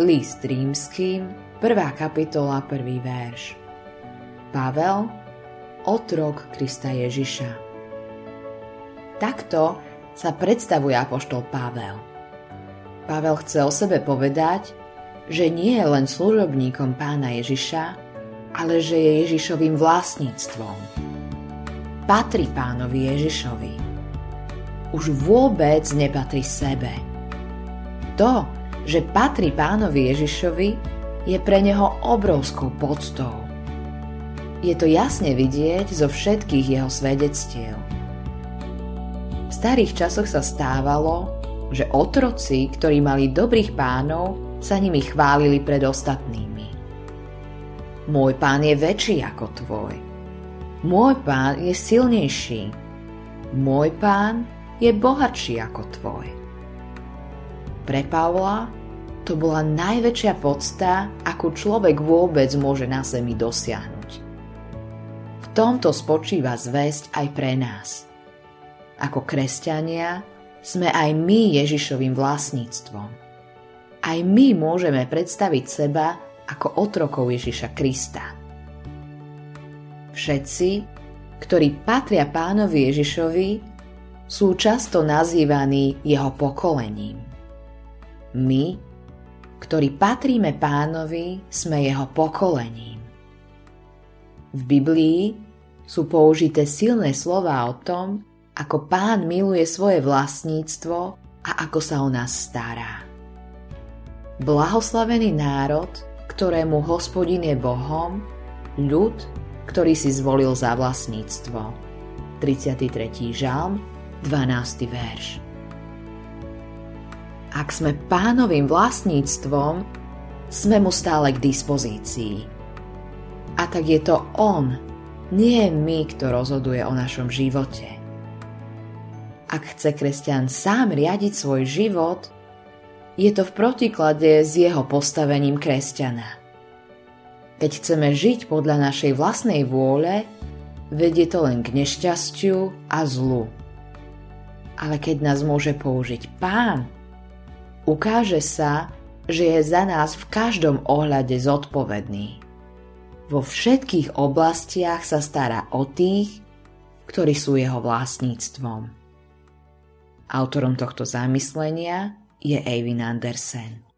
List rímským, 1. kapitola, 1. verš. Pavel, otrok Krista Ježiša. Takto sa predstavuje apoštol Pavel. Pavel chce o sebe povedať, že nie je len služobníkom pána Ježiša, ale že je Ježišovým vlastníctvom. Patrí pánovi Ježišovi. Už vôbec nepatrí sebe. To, že patrí pánovi Ježišovi, je pre neho obrovskou poctou. Je to jasne vidieť zo všetkých jeho svedectiev. V starých časoch sa stávalo, že otroci, ktorí mali dobrých pánov, sa nimi chválili pred ostatnými. Môj pán je väčší ako tvoj. Môj pán je silnejší. Môj pán je bohatší ako tvoj. Pre Pavla to bola najväčšia podsta, akú človek vôbec môže na zemi dosiahnuť. V tomto spočíva zväzť aj pre nás. Ako kresťania sme aj my Ježišovým vlastníctvom. Aj my môžeme predstaviť seba ako otrokov Ježiša Krista. Všetci, ktorí patria pánovi Ježišovi, sú často nazývaní jeho pokolením. My, ktorí patríme pánovi, sme jeho pokolením. V Biblii sú použité silné slova o tom, ako pán miluje svoje vlastníctvo a ako sa o nás stará. Blahoslavený národ, ktorému hospodin je Bohom, ľud, ktorý si zvolil za vlastníctvo. 33. žalm, 12. verš. Ak sme pánovým vlastníctvom, sme mu stále k dispozícii. A tak je to on, nie my, kto rozhoduje o našom živote. Ak chce kresťan sám riadiť svoj život, je to v protiklade s jeho postavením kresťana. Keď chceme žiť podľa našej vlastnej vôle, vedie to len k nešťastiu a zlu. Ale keď nás môže použiť Pán, Ukáže sa, že je za nás v každom ohľade zodpovedný. Vo všetkých oblastiach sa stará o tých, ktorí sú jeho vlastníctvom. Autorom tohto zamyslenia je Eivin Andersen.